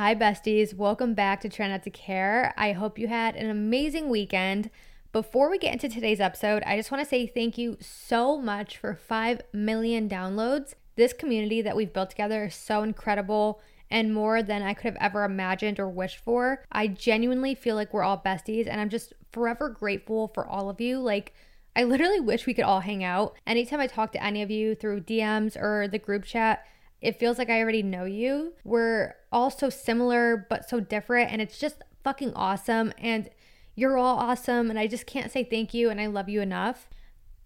Hi, besties. Welcome back to Try Not to Care. I hope you had an amazing weekend. Before we get into today's episode, I just want to say thank you so much for 5 million downloads. This community that we've built together is so incredible and more than I could have ever imagined or wished for. I genuinely feel like we're all besties, and I'm just forever grateful for all of you. Like, I literally wish we could all hang out. Anytime I talk to any of you through DMs or the group chat, it feels like I already know you. We're all so similar, but so different. And it's just fucking awesome. And you're all awesome. And I just can't say thank you. And I love you enough.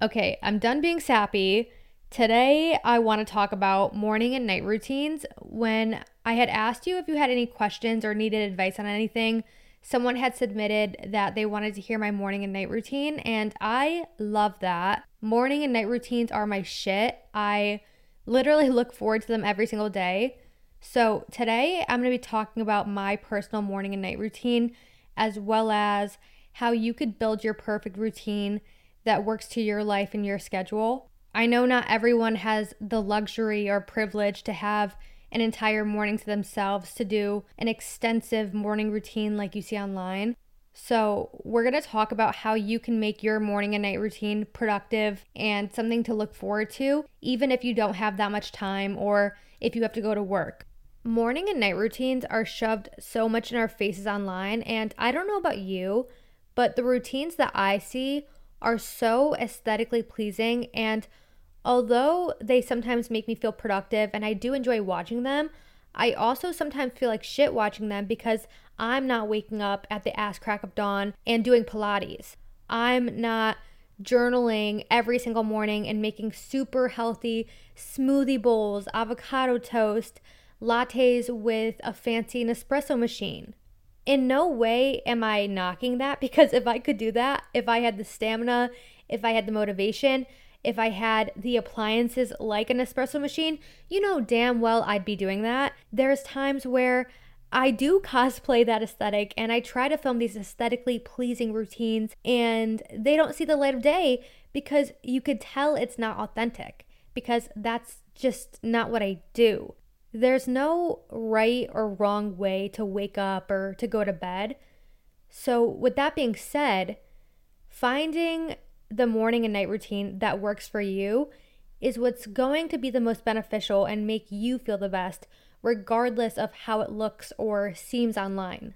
Okay, I'm done being sappy. Today, I want to talk about morning and night routines. When I had asked you if you had any questions or needed advice on anything, someone had submitted that they wanted to hear my morning and night routine. And I love that. Morning and night routines are my shit. I literally look forward to them every single day. So, today I'm going to be talking about my personal morning and night routine, as well as how you could build your perfect routine that works to your life and your schedule. I know not everyone has the luxury or privilege to have an entire morning to themselves to do an extensive morning routine like you see online. So, we're going to talk about how you can make your morning and night routine productive and something to look forward to, even if you don't have that much time or if you have to go to work. Morning and night routines are shoved so much in our faces online, and I don't know about you, but the routines that I see are so aesthetically pleasing. And although they sometimes make me feel productive and I do enjoy watching them, I also sometimes feel like shit watching them because I'm not waking up at the ass crack of dawn and doing Pilates. I'm not journaling every single morning and making super healthy smoothie bowls, avocado toast, lattes with a fancy Nespresso machine. In no way am I knocking that because if I could do that, if I had the stamina, if I had the motivation, if I had the appliances like an espresso machine, you know damn well I'd be doing that. There's times where I do cosplay that aesthetic and I try to film these aesthetically pleasing routines and they don't see the light of day because you could tell it's not authentic because that's just not what I do. There's no right or wrong way to wake up or to go to bed. So, with that being said, finding the morning and night routine that works for you is what's going to be the most beneficial and make you feel the best regardless of how it looks or seems online.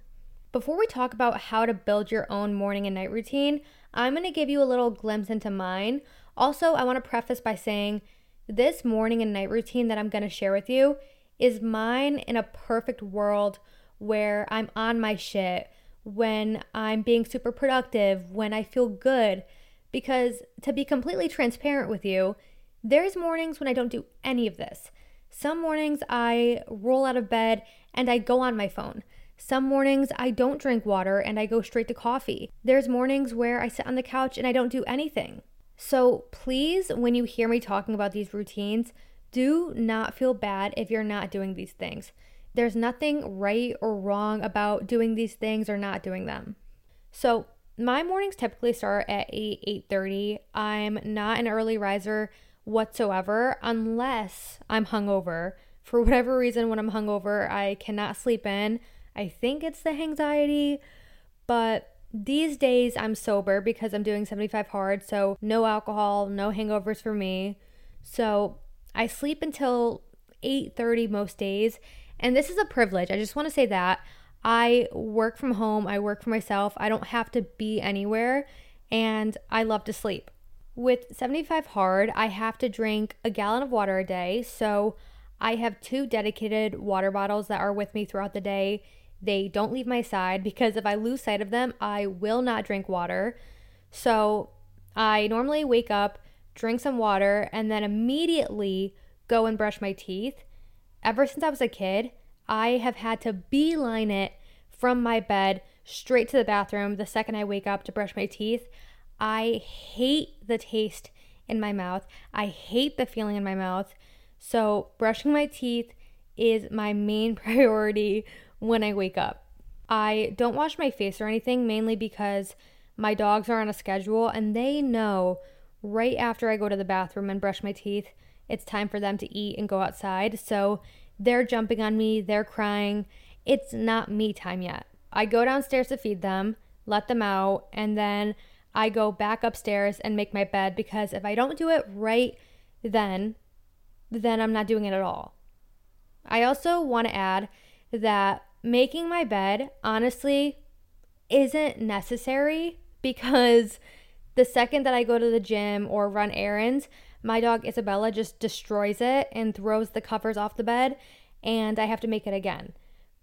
Before we talk about how to build your own morning and night routine, I'm going to give you a little glimpse into mine. Also, I want to preface by saying this morning and night routine that I'm going to share with you is mine in a perfect world where I'm on my shit, when I'm being super productive, when I feel good. Because to be completely transparent with you, there's mornings when I don't do any of this. Some mornings I roll out of bed and I go on my phone. Some mornings I don't drink water and I go straight to coffee. There's mornings where I sit on the couch and I don't do anything. So please, when you hear me talking about these routines, do not feel bad if you're not doing these things. There's nothing right or wrong about doing these things or not doing them. So, my mornings typically start at 8 8:30. I'm not an early riser whatsoever unless I'm hungover. For whatever reason when I'm hungover, I cannot sleep in. I think it's the anxiety, but these days I'm sober because I'm doing 75 hard, so no alcohol, no hangovers for me. So, I sleep until 8:30 most days, and this is a privilege. I just want to say that I work from home, I work for myself. I don't have to be anywhere, and I love to sleep. With 75 hard, I have to drink a gallon of water a day, so I have two dedicated water bottles that are with me throughout the day they don't leave my side because if I lose sight of them, I will not drink water. So I normally wake up, drink some water, and then immediately go and brush my teeth. Ever since I was a kid, I have had to beeline it from my bed straight to the bathroom the second I wake up to brush my teeth. I hate the taste in my mouth. I hate the feeling in my mouth. So, brushing my teeth is my main priority when I wake up. I don't wash my face or anything, mainly because my dogs are on a schedule and they know right after I go to the bathroom and brush my teeth, it's time for them to eat and go outside. So they're jumping on me, they're crying. It's not me time yet. I go downstairs to feed them, let them out, and then I go back upstairs and make my bed because if I don't do it right then, then I'm not doing it at all. I also want to add that making my bed honestly isn't necessary because the second that I go to the gym or run errands, my dog Isabella just destroys it and throws the covers off the bed, and I have to make it again.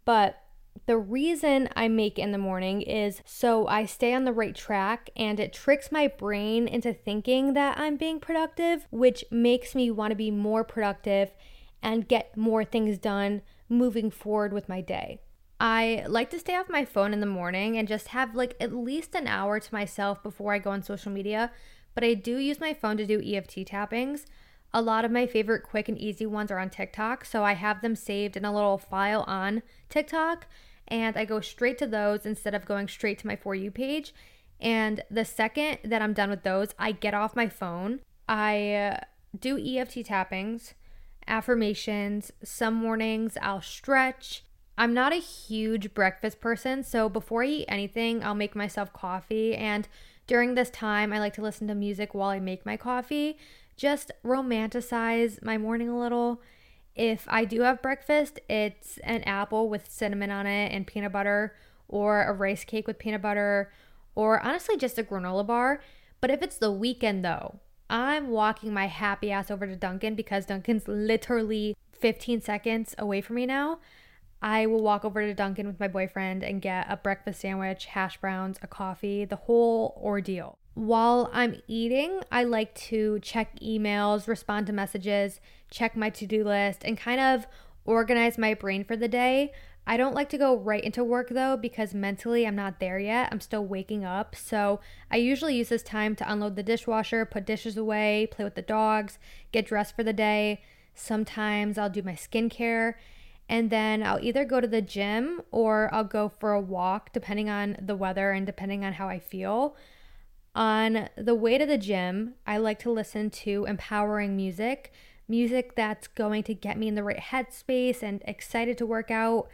But the reason I make in the morning is so I stay on the right track and it tricks my brain into thinking that I'm being productive, which makes me want to be more productive and get more things done moving forward with my day. I like to stay off my phone in the morning and just have like at least an hour to myself before I go on social media, but I do use my phone to do EFT tappings. A lot of my favorite quick and easy ones are on TikTok, so I have them saved in a little file on TikTok and I go straight to those instead of going straight to my For You page. And the second that I'm done with those, I get off my phone. I uh, do EFT tappings, affirmations. Some mornings I'll stretch. I'm not a huge breakfast person, so before I eat anything, I'll make myself coffee. And during this time, I like to listen to music while I make my coffee, just romanticize my morning a little. If I do have breakfast, it's an apple with cinnamon on it and peanut butter, or a rice cake with peanut butter, or honestly, just a granola bar. But if it's the weekend, though, I'm walking my happy ass over to Dunkin' because Dunkin's literally 15 seconds away from me now. I will walk over to Dunkin' with my boyfriend and get a breakfast sandwich, hash browns, a coffee, the whole ordeal. While I'm eating, I like to check emails, respond to messages, check my to do list, and kind of organize my brain for the day. I don't like to go right into work though because mentally I'm not there yet. I'm still waking up. So I usually use this time to unload the dishwasher, put dishes away, play with the dogs, get dressed for the day. Sometimes I'll do my skincare and then I'll either go to the gym or I'll go for a walk depending on the weather and depending on how I feel. On the way to the gym, I like to listen to empowering music, music that's going to get me in the right headspace and excited to work out.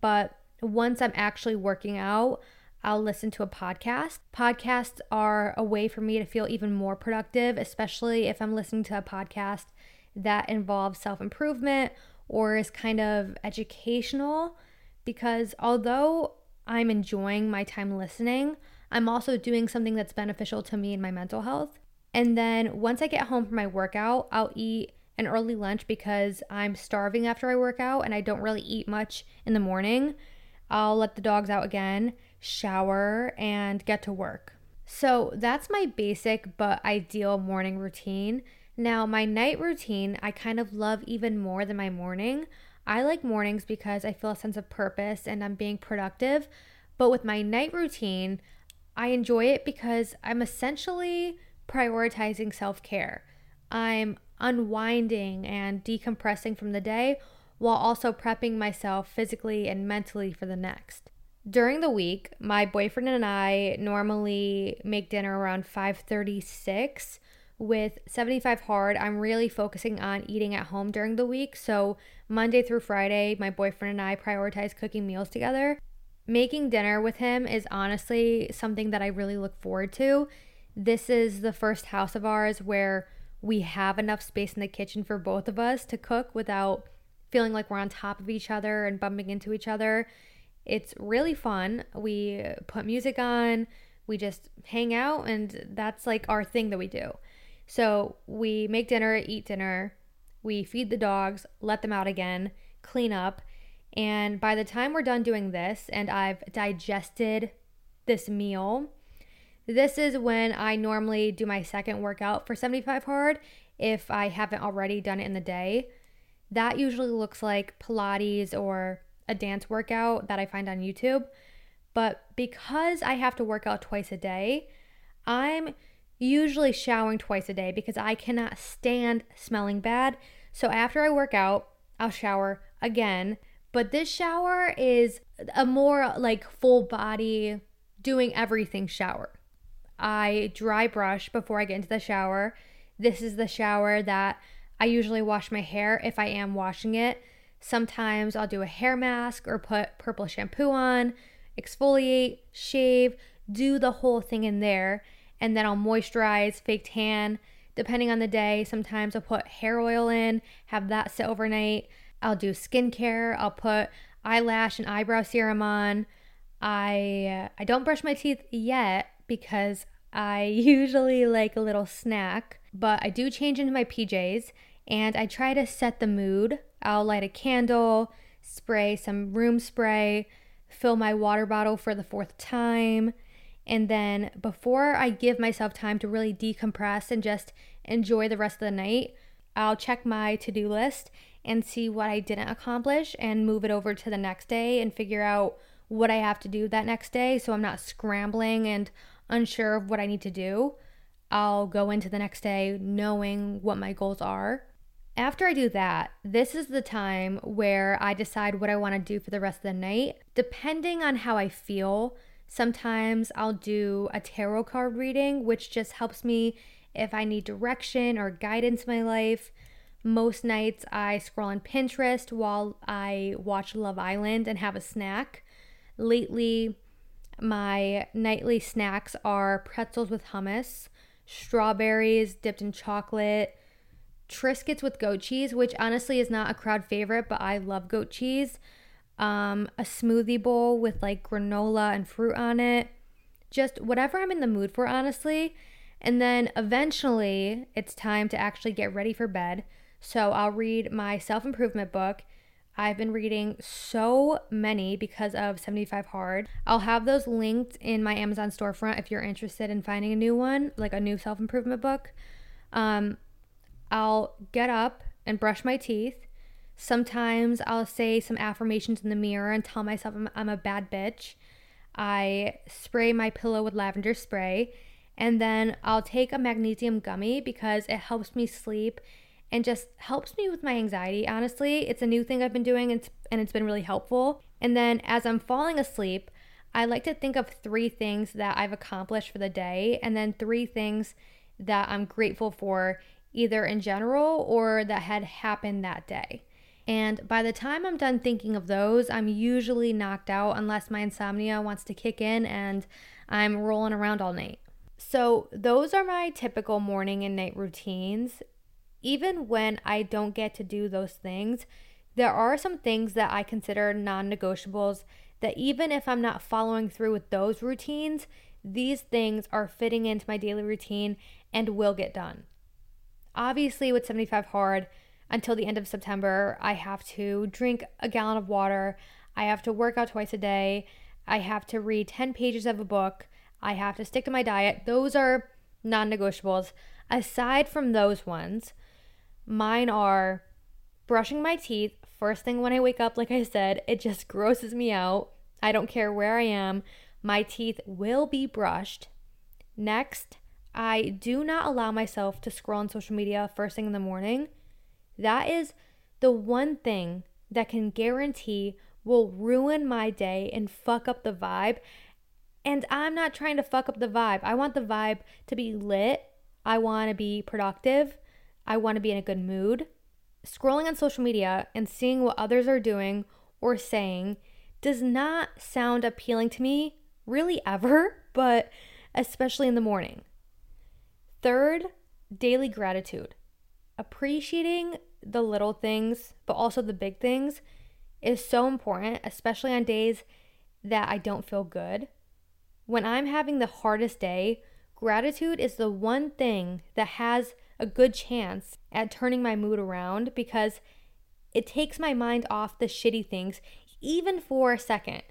But once I'm actually working out, I'll listen to a podcast. Podcasts are a way for me to feel even more productive, especially if I'm listening to a podcast that involves self improvement or is kind of educational because although I'm enjoying my time listening, I'm also doing something that's beneficial to me and my mental health. And then once I get home from my workout, I'll eat an early lunch because I'm starving after I work out and I don't really eat much in the morning. I'll let the dogs out again, shower, and get to work. So that's my basic but ideal morning routine. Now, my night routine, I kind of love even more than my morning. I like mornings because I feel a sense of purpose and I'm being productive. But with my night routine, I enjoy it because I'm essentially prioritizing self care. I'm unwinding and decompressing from the day while also prepping myself physically and mentally for the next. during the week, my boyfriend and I normally make dinner around 5:36. With 75 hard, I'm really focusing on eating at home during the week. So, Monday through Friday, my boyfriend and I prioritize cooking meals together. Making dinner with him is honestly something that I really look forward to. This is the first house of ours where we have enough space in the kitchen for both of us to cook without feeling like we're on top of each other and bumping into each other. It's really fun. We put music on, we just hang out, and that's like our thing that we do. So we make dinner, eat dinner, we feed the dogs, let them out again, clean up. And by the time we're done doing this and I've digested this meal, this is when I normally do my second workout for 75 hard if I haven't already done it in the day. That usually looks like Pilates or a dance workout that I find on YouTube. But because I have to work out twice a day, I'm usually showering twice a day because I cannot stand smelling bad. So after I work out, I'll shower again. But this shower is a more like full body, doing everything shower. I dry brush before I get into the shower. This is the shower that I usually wash my hair if I am washing it. Sometimes I'll do a hair mask or put purple shampoo on, exfoliate, shave, do the whole thing in there and then I'll moisturize, fake tan. Depending on the day, sometimes I'll put hair oil in, have that sit overnight. I'll do skincare. I'll put eyelash and eyebrow serum on. I uh, I don't brush my teeth yet because I usually like a little snack, but I do change into my PJs and I try to set the mood. I'll light a candle, spray some room spray, fill my water bottle for the fourth time, and then before I give myself time to really decompress and just enjoy the rest of the night, I'll check my to do list and see what I didn't accomplish and move it over to the next day and figure out what I have to do that next day so I'm not scrambling and unsure of what I need to do. I'll go into the next day knowing what my goals are. After I do that, this is the time where I decide what I want to do for the rest of the night. Depending on how I feel, Sometimes I'll do a tarot card reading, which just helps me if I need direction or guidance in my life. Most nights I scroll on Pinterest while I watch Love Island and have a snack. Lately, my nightly snacks are pretzels with hummus, strawberries dipped in chocolate, Triscuits with goat cheese, which honestly is not a crowd favorite, but I love goat cheese um, a smoothie bowl with like granola and fruit on it. Just whatever I'm in the mood for, honestly. And then eventually it's time to actually get ready for bed. So I'll read my self improvement book. I've been reading so many because of 75 Hard. I'll have those linked in my Amazon storefront if you're interested in finding a new one, like a new self improvement book. Um, I'll get up and brush my teeth. Sometimes I'll say some affirmations in the mirror and tell myself I'm, I'm a bad bitch. I spray my pillow with lavender spray. And then I'll take a magnesium gummy because it helps me sleep and just helps me with my anxiety. Honestly, it's a new thing I've been doing and it's, and it's been really helpful. And then as I'm falling asleep, I like to think of three things that I've accomplished for the day and then three things that I'm grateful for, either in general or that had happened that day. And by the time I'm done thinking of those, I'm usually knocked out unless my insomnia wants to kick in and I'm rolling around all night. So, those are my typical morning and night routines. Even when I don't get to do those things, there are some things that I consider non negotiables that even if I'm not following through with those routines, these things are fitting into my daily routine and will get done. Obviously, with 75 Hard, until the end of September, I have to drink a gallon of water. I have to work out twice a day. I have to read 10 pages of a book. I have to stick to my diet. Those are non negotiables. Aside from those ones, mine are brushing my teeth first thing when I wake up. Like I said, it just grosses me out. I don't care where I am, my teeth will be brushed. Next, I do not allow myself to scroll on social media first thing in the morning. That is the one thing that can guarantee will ruin my day and fuck up the vibe. And I'm not trying to fuck up the vibe. I want the vibe to be lit. I want to be productive. I want to be in a good mood. Scrolling on social media and seeing what others are doing or saying does not sound appealing to me, really ever, but especially in the morning. Third, daily gratitude. Appreciating the little things, but also the big things, is so important, especially on days that I don't feel good. When I'm having the hardest day, gratitude is the one thing that has a good chance at turning my mood around because it takes my mind off the shitty things, even for a second,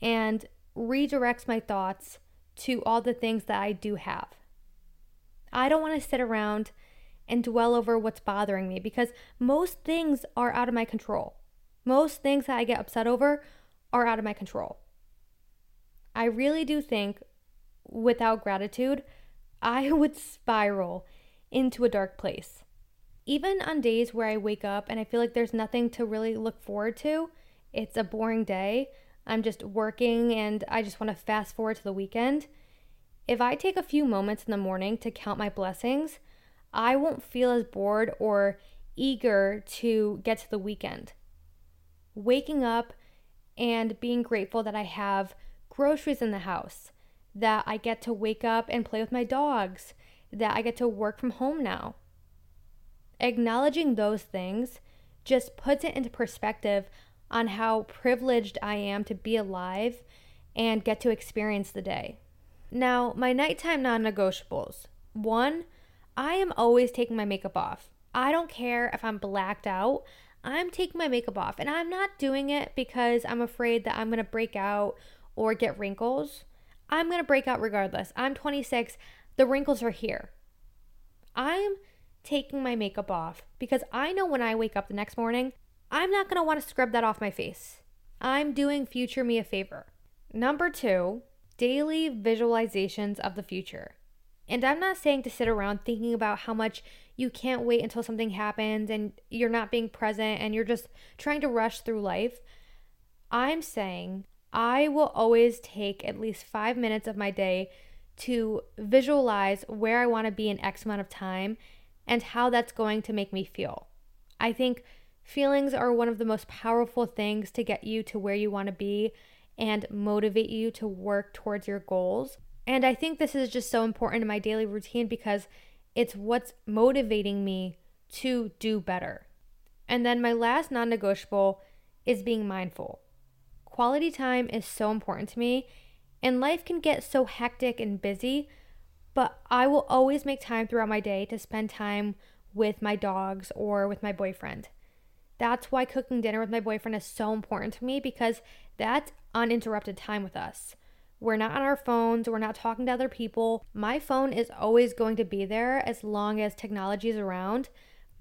and redirects my thoughts to all the things that I do have. I don't want to sit around and dwell over what's bothering me because most things are out of my control. Most things that I get upset over are out of my control. I really do think without gratitude, I would spiral into a dark place. Even on days where I wake up and I feel like there's nothing to really look forward to, it's a boring day, I'm just working and I just want to fast forward to the weekend. If I take a few moments in the morning to count my blessings, I won't feel as bored or eager to get to the weekend. Waking up and being grateful that I have groceries in the house, that I get to wake up and play with my dogs, that I get to work from home now. Acknowledging those things just puts it into perspective on how privileged I am to be alive and get to experience the day. Now, my nighttime non negotiables. One, I am always taking my makeup off. I don't care if I'm blacked out. I'm taking my makeup off. And I'm not doing it because I'm afraid that I'm to break out or get wrinkles. I'm going to break out regardless. I'm 26. The wrinkles are here. I'm taking my makeup off because I know when I wake up the next morning, I'm not going to want to scrub that off my face. I'm doing future me a favor. Number two, daily visualizations of the future. And I'm not saying to sit around thinking about how much you can't wait until something happens and you're not being present and you're just trying to rush through life. I'm saying I will always take at least five minutes of my day to visualize where I want to be in X amount of time and how that's going to make me feel. I think feelings are one of the most powerful things to get you to where you want to be and motivate you to work towards your goals. And I think this is just so important in my daily routine because it's what's motivating me to do better. And then my last non negotiable is being mindful. Quality time is so important to me, and life can get so hectic and busy, but I will always make time throughout my day to spend time with my dogs or with my boyfriend. That's why cooking dinner with my boyfriend is so important to me because that's uninterrupted time with us. We're not on our phones, we're not talking to other people. My phone is always going to be there as long as technology is around,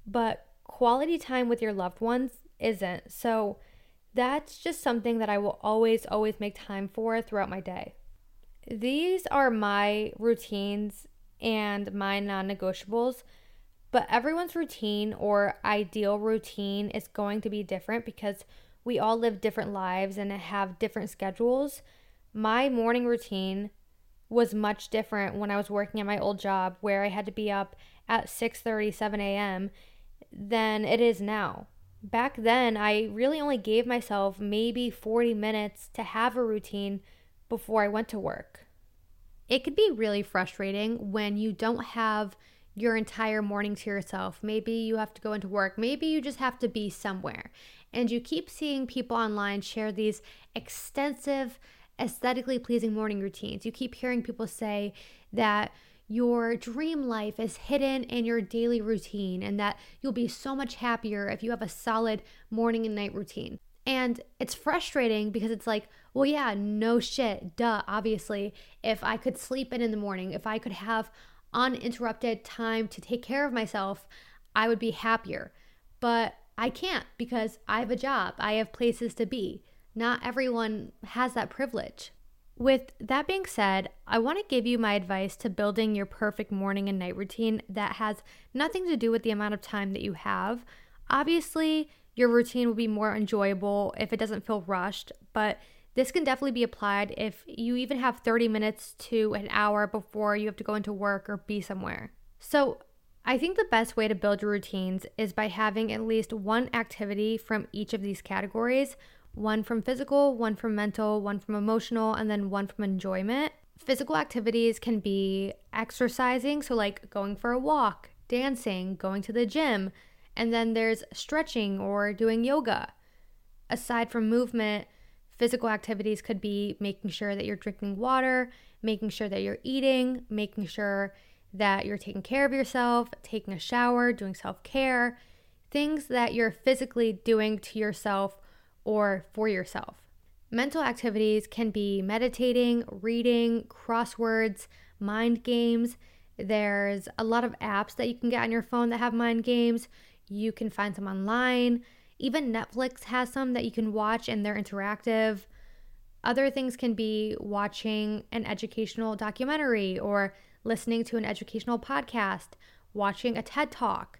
but quality time with your loved ones isn't. So that's just something that I will always, always make time for throughout my day. These are my routines and my non negotiables, but everyone's routine or ideal routine is going to be different because we all live different lives and have different schedules my morning routine was much different when I was working at my old job where I had to be up at 6:30, 7 a.m. than it is now. Back then, I really only gave myself maybe 40 minutes to have a routine before I went to work. It could be really frustrating when you don't have your entire morning to yourself. Maybe you have to go into work, maybe you just have to be somewhere. And you keep seeing people online share these extensive aesthetically pleasing morning routines. You keep hearing people say that your dream life is hidden in your daily routine and that you'll be so much happier if you have a solid morning and night routine. And it's frustrating because it's like, well, yeah, no shit, duh, obviously. If I could sleep in in the morning, if I could have uninterrupted time to take care of myself, I would be happier. But I can't because I have a job, I have places to be. Not everyone has that privilege. With that being said, I want to give you my advice to building your perfect morning and night routine that has nothing to do with the amount of time that you have. Obviously, your routine will be more enjoyable if it doesn't feel rushed. But this can definitely be applied if you even have 30 minutes to an hour before you have to go into work or be somewhere. So, I think the best way to build your routines is by having at least one activity from each of these categories one from physical, one from mental, one from emotional, and then one from enjoyment. Physical activities can be exercising, so like going for a walk, dancing, going to the gym, and then there's stretching or doing yoga. Aside from movement, physical activities could be making sure that you're drinking water, making sure that you're eating, making sure that you're taking care of yourself, taking a shower, doing self care, things that you're physically doing to yourself or for yourself. Mental activities can be meditating, reading, crosswords, mind games. There's a lot of apps that you can get on your phone that have mind games. You can find some online. Even Netflix has some that you can watch and they're interactive. Other things can be watching an educational documentary or listening to an educational podcast, watching a TED Talk,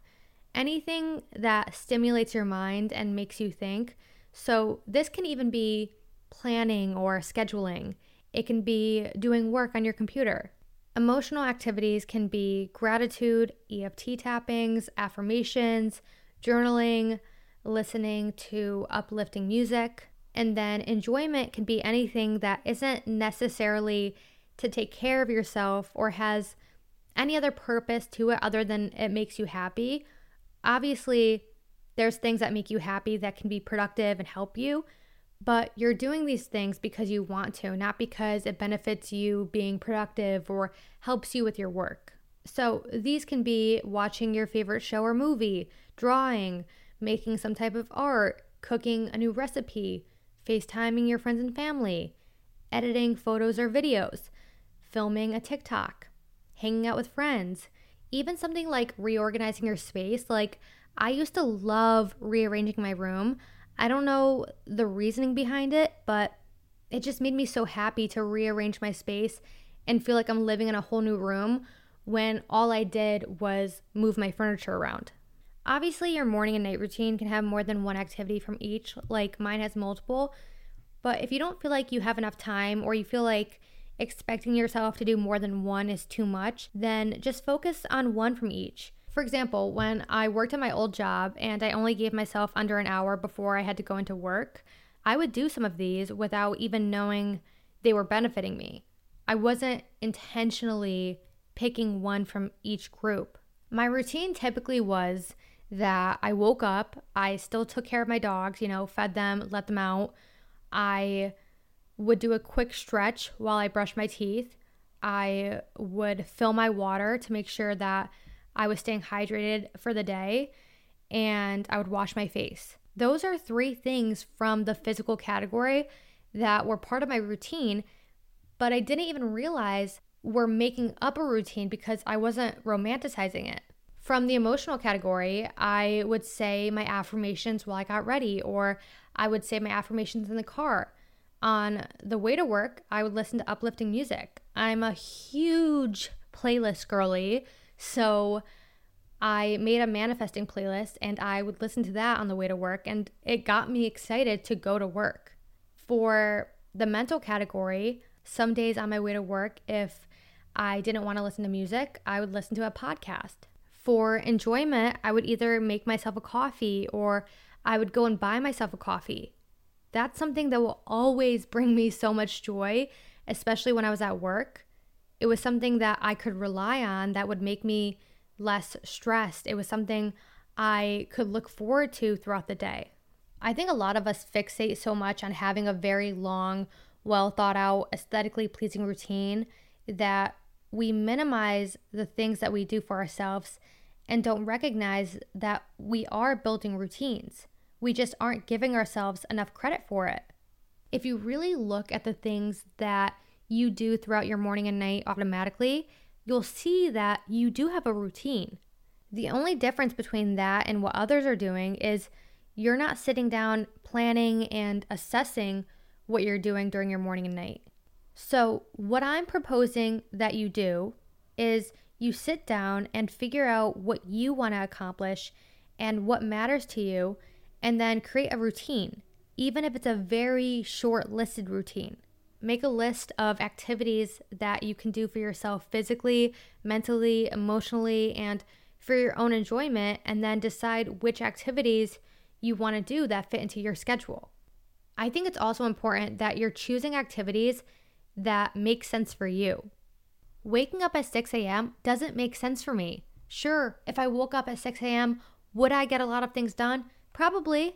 anything that stimulates your mind and makes you think so, this can even be planning or scheduling, it can be doing work on your computer. Emotional activities can be gratitude, EFT tappings, affirmations, journaling, listening to uplifting music. And then enjoyment can be anything that isn't necessarily to take care of yourself or has any other purpose to it other than it makes you happy. Obviously, there's things that make you happy that can be productive and help you, but you're doing these things because you want to, not because it benefits you being productive or helps you with your work. So these can be watching your favorite show or movie, drawing, making some type of art, cooking a new recipe, FaceTiming your friends and family, editing photos or videos, filming a TikTok, hanging out with friends, even something like reorganizing your space, like I used to love rearranging my room. I don't know the reasoning behind it, but it just made me so happy to rearrange my space and feel like I'm living in a whole new room when all I did was move my furniture around. Obviously, your morning and night routine can have more than one activity from each, like mine has multiple. But if you don't feel like you have enough time or you feel like expecting yourself to do more than one is too much, then just focus on one from each. For example, when I worked at my old job and I only gave myself under an hour before I had to go into work, I would do some of these without even knowing they were benefiting me. I wasn't intentionally picking one from each group. My routine typically was that I woke up, I still took care of my dogs, you know, fed them, let them out. I would do a quick stretch while I brushed my teeth. I would fill my water to make sure that I was staying hydrated for the day, and I would wash my face. Those are three things from the physical category that were part of my routine, but I didn't even realize were making up a routine because I wasn't romanticizing it. From the emotional category, I would say my affirmations while I got ready, or I would say my affirmations in the car. On the way to work, I would listen to uplifting music. I'm a huge playlist girly, so I made a manifesting playlist and I would listen to that on the way to work, and it got me excited to go to work. For the mental category, some days on my way to work, if I didn't want to listen to music, I would listen to a podcast. For enjoyment, I would either make myself a coffee or I would go and buy myself a coffee. That's something that will always bring me so much joy, especially when I was at work. It was something that I could rely on that would make me less stressed. It was something I could look forward to throughout the day. I think a lot of us fixate so much on having a very long, well thought out, aesthetically pleasing routine that we minimize the things that we do for ourselves and don't recognize that we are building routines. We just aren't giving ourselves enough credit for it. If you really look at the things that you do throughout your morning and night automatically, you'll see that you do have a routine. The only difference between that and what others are doing is you're not sitting down planning and assessing what you're doing during your morning and night. So, what I'm proposing that you do is you sit down and figure out what you want to accomplish and what matters to you, and then create a routine, even if it's a very short listed routine. Make a list of activities that you can do for yourself physically, mentally, emotionally, and for your own enjoyment, and then decide which activities you want to do that fit into your schedule. I think it's also important that you're choosing activities that make sense for you. Waking up at 6 a.m. doesn't make sense for me. Sure, if I woke up at 6 a.m., would I get a lot of things done? Probably.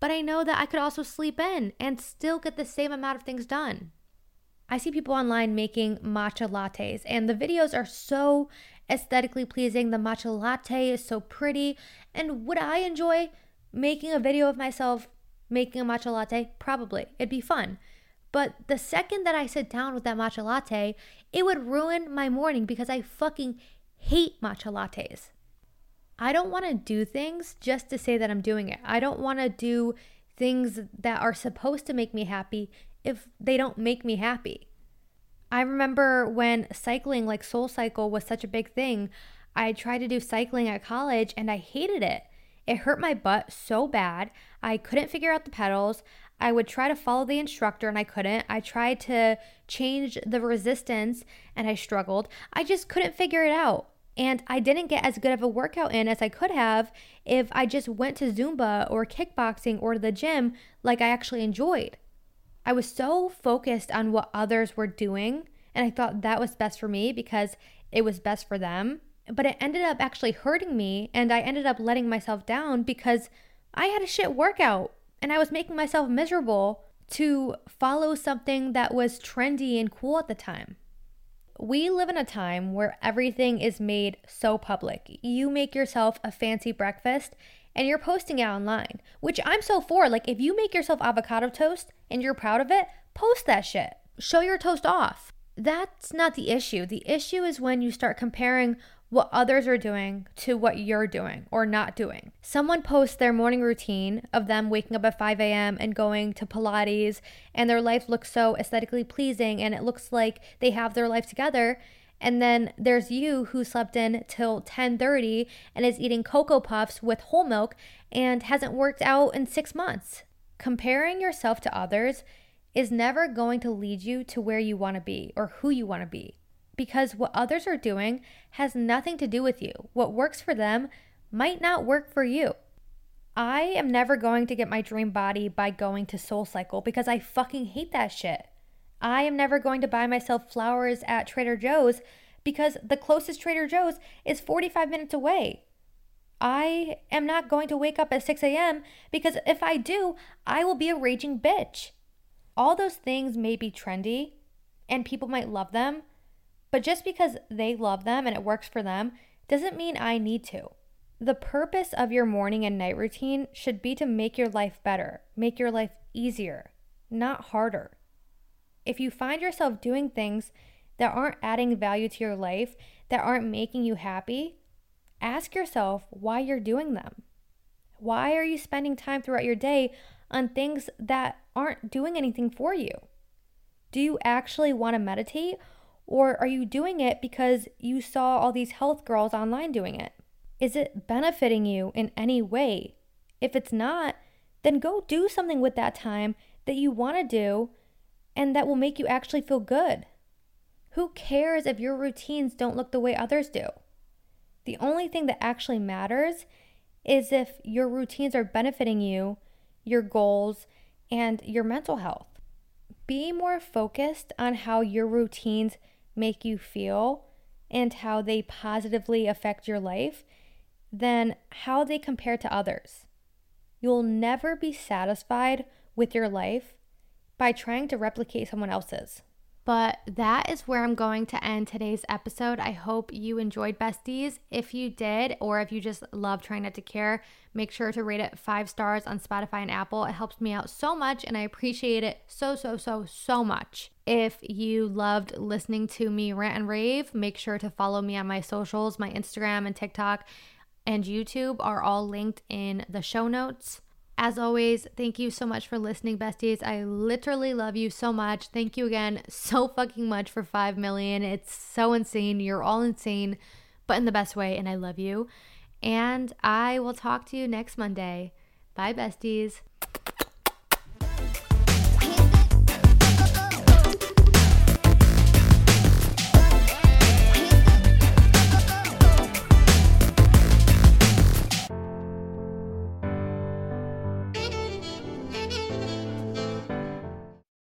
But I know that I could also sleep in and still get the same amount of things done. I see people online making matcha lattes, and the videos are so aesthetically pleasing. The matcha latte is so pretty. And would I enjoy making a video of myself making a matcha latte? Probably. It'd be fun. But the second that I sit down with that matcha latte, it would ruin my morning because I fucking hate matcha lattes. I don't want to do things just to say that I'm doing it. I don't want to do things that are supposed to make me happy if they don't make me happy. I remember when cycling, like Soul Cycle, was such a big thing. I tried to do cycling at college and I hated it. It hurt my butt so bad. I couldn't figure out the pedals. I would try to follow the instructor and I couldn't. I tried to change the resistance and I struggled. I just couldn't figure it out. And I didn't get as good of a workout in as I could have if I just went to Zumba or kickboxing or the gym like I actually enjoyed. I was so focused on what others were doing, and I thought that was best for me because it was best for them. But it ended up actually hurting me, and I ended up letting myself down because I had a shit workout and I was making myself miserable to follow something that was trendy and cool at the time. We live in a time where everything is made so public. You make yourself a fancy breakfast and you're posting it online, which I'm so for. Like, if you make yourself avocado toast and you're proud of it, post that shit. Show your toast off. That's not the issue. The issue is when you start comparing what others are doing to what you're doing or not doing. Someone posts their morning routine of them waking up at 5 a.m. and going to Pilates, and their life looks so aesthetically pleasing and it looks like they have their life together. And then there's you who slept in till 10:30 and is eating cocoa puffs with whole milk and hasn't worked out in 6 months. Comparing yourself to others is never going to lead you to where you want to be or who you want to be because what others are doing has nothing to do with you. What works for them might not work for you. I am never going to get my dream body by going to Soul Cycle because I fucking hate that shit. I am never going to buy myself flowers at Trader Joe's because the closest Trader Joe's is 45 minutes away. I am not going to wake up at 6 a.m. because if I do, I will be a raging bitch. All those things may be trendy and people might love them, but just because they love them and it works for them doesn't mean I need to. The purpose of your morning and night routine should be to make your life better, make your life easier, not harder. If you find yourself doing things that aren't adding value to your life, that aren't making you happy, ask yourself why you're doing them. Why are you spending time throughout your day on things that aren't doing anything for you? Do you actually want to meditate or are you doing it because you saw all these health girls online doing it? Is it benefiting you in any way? If it's not, then go do something with that time that you want to do and that will make you actually feel good. Who cares if your routines don't look the way others do? The only thing that actually matters is if your routines are benefiting you, your goals, and your mental health. Be more focused on how your routines make you feel and how they positively affect your life than how they compare to others. You'll never be satisfied with your life by trying to replicate someone else's. But that is where I'm going to end today's episode. I hope you enjoyed Besties. If you did, or if you just love trying not to care, make sure to rate it five stars on Spotify and Apple. It helps me out so much, and I appreciate it so, so, so, so much. If you loved listening to me rant and rave, make sure to follow me on my socials. My Instagram and TikTok and YouTube are all linked in the show notes. As always, thank you so much for listening, besties. I literally love you so much. Thank you again so fucking much for 5 million. It's so insane. You're all insane, but in the best way, and I love you. And I will talk to you next Monday. Bye, besties.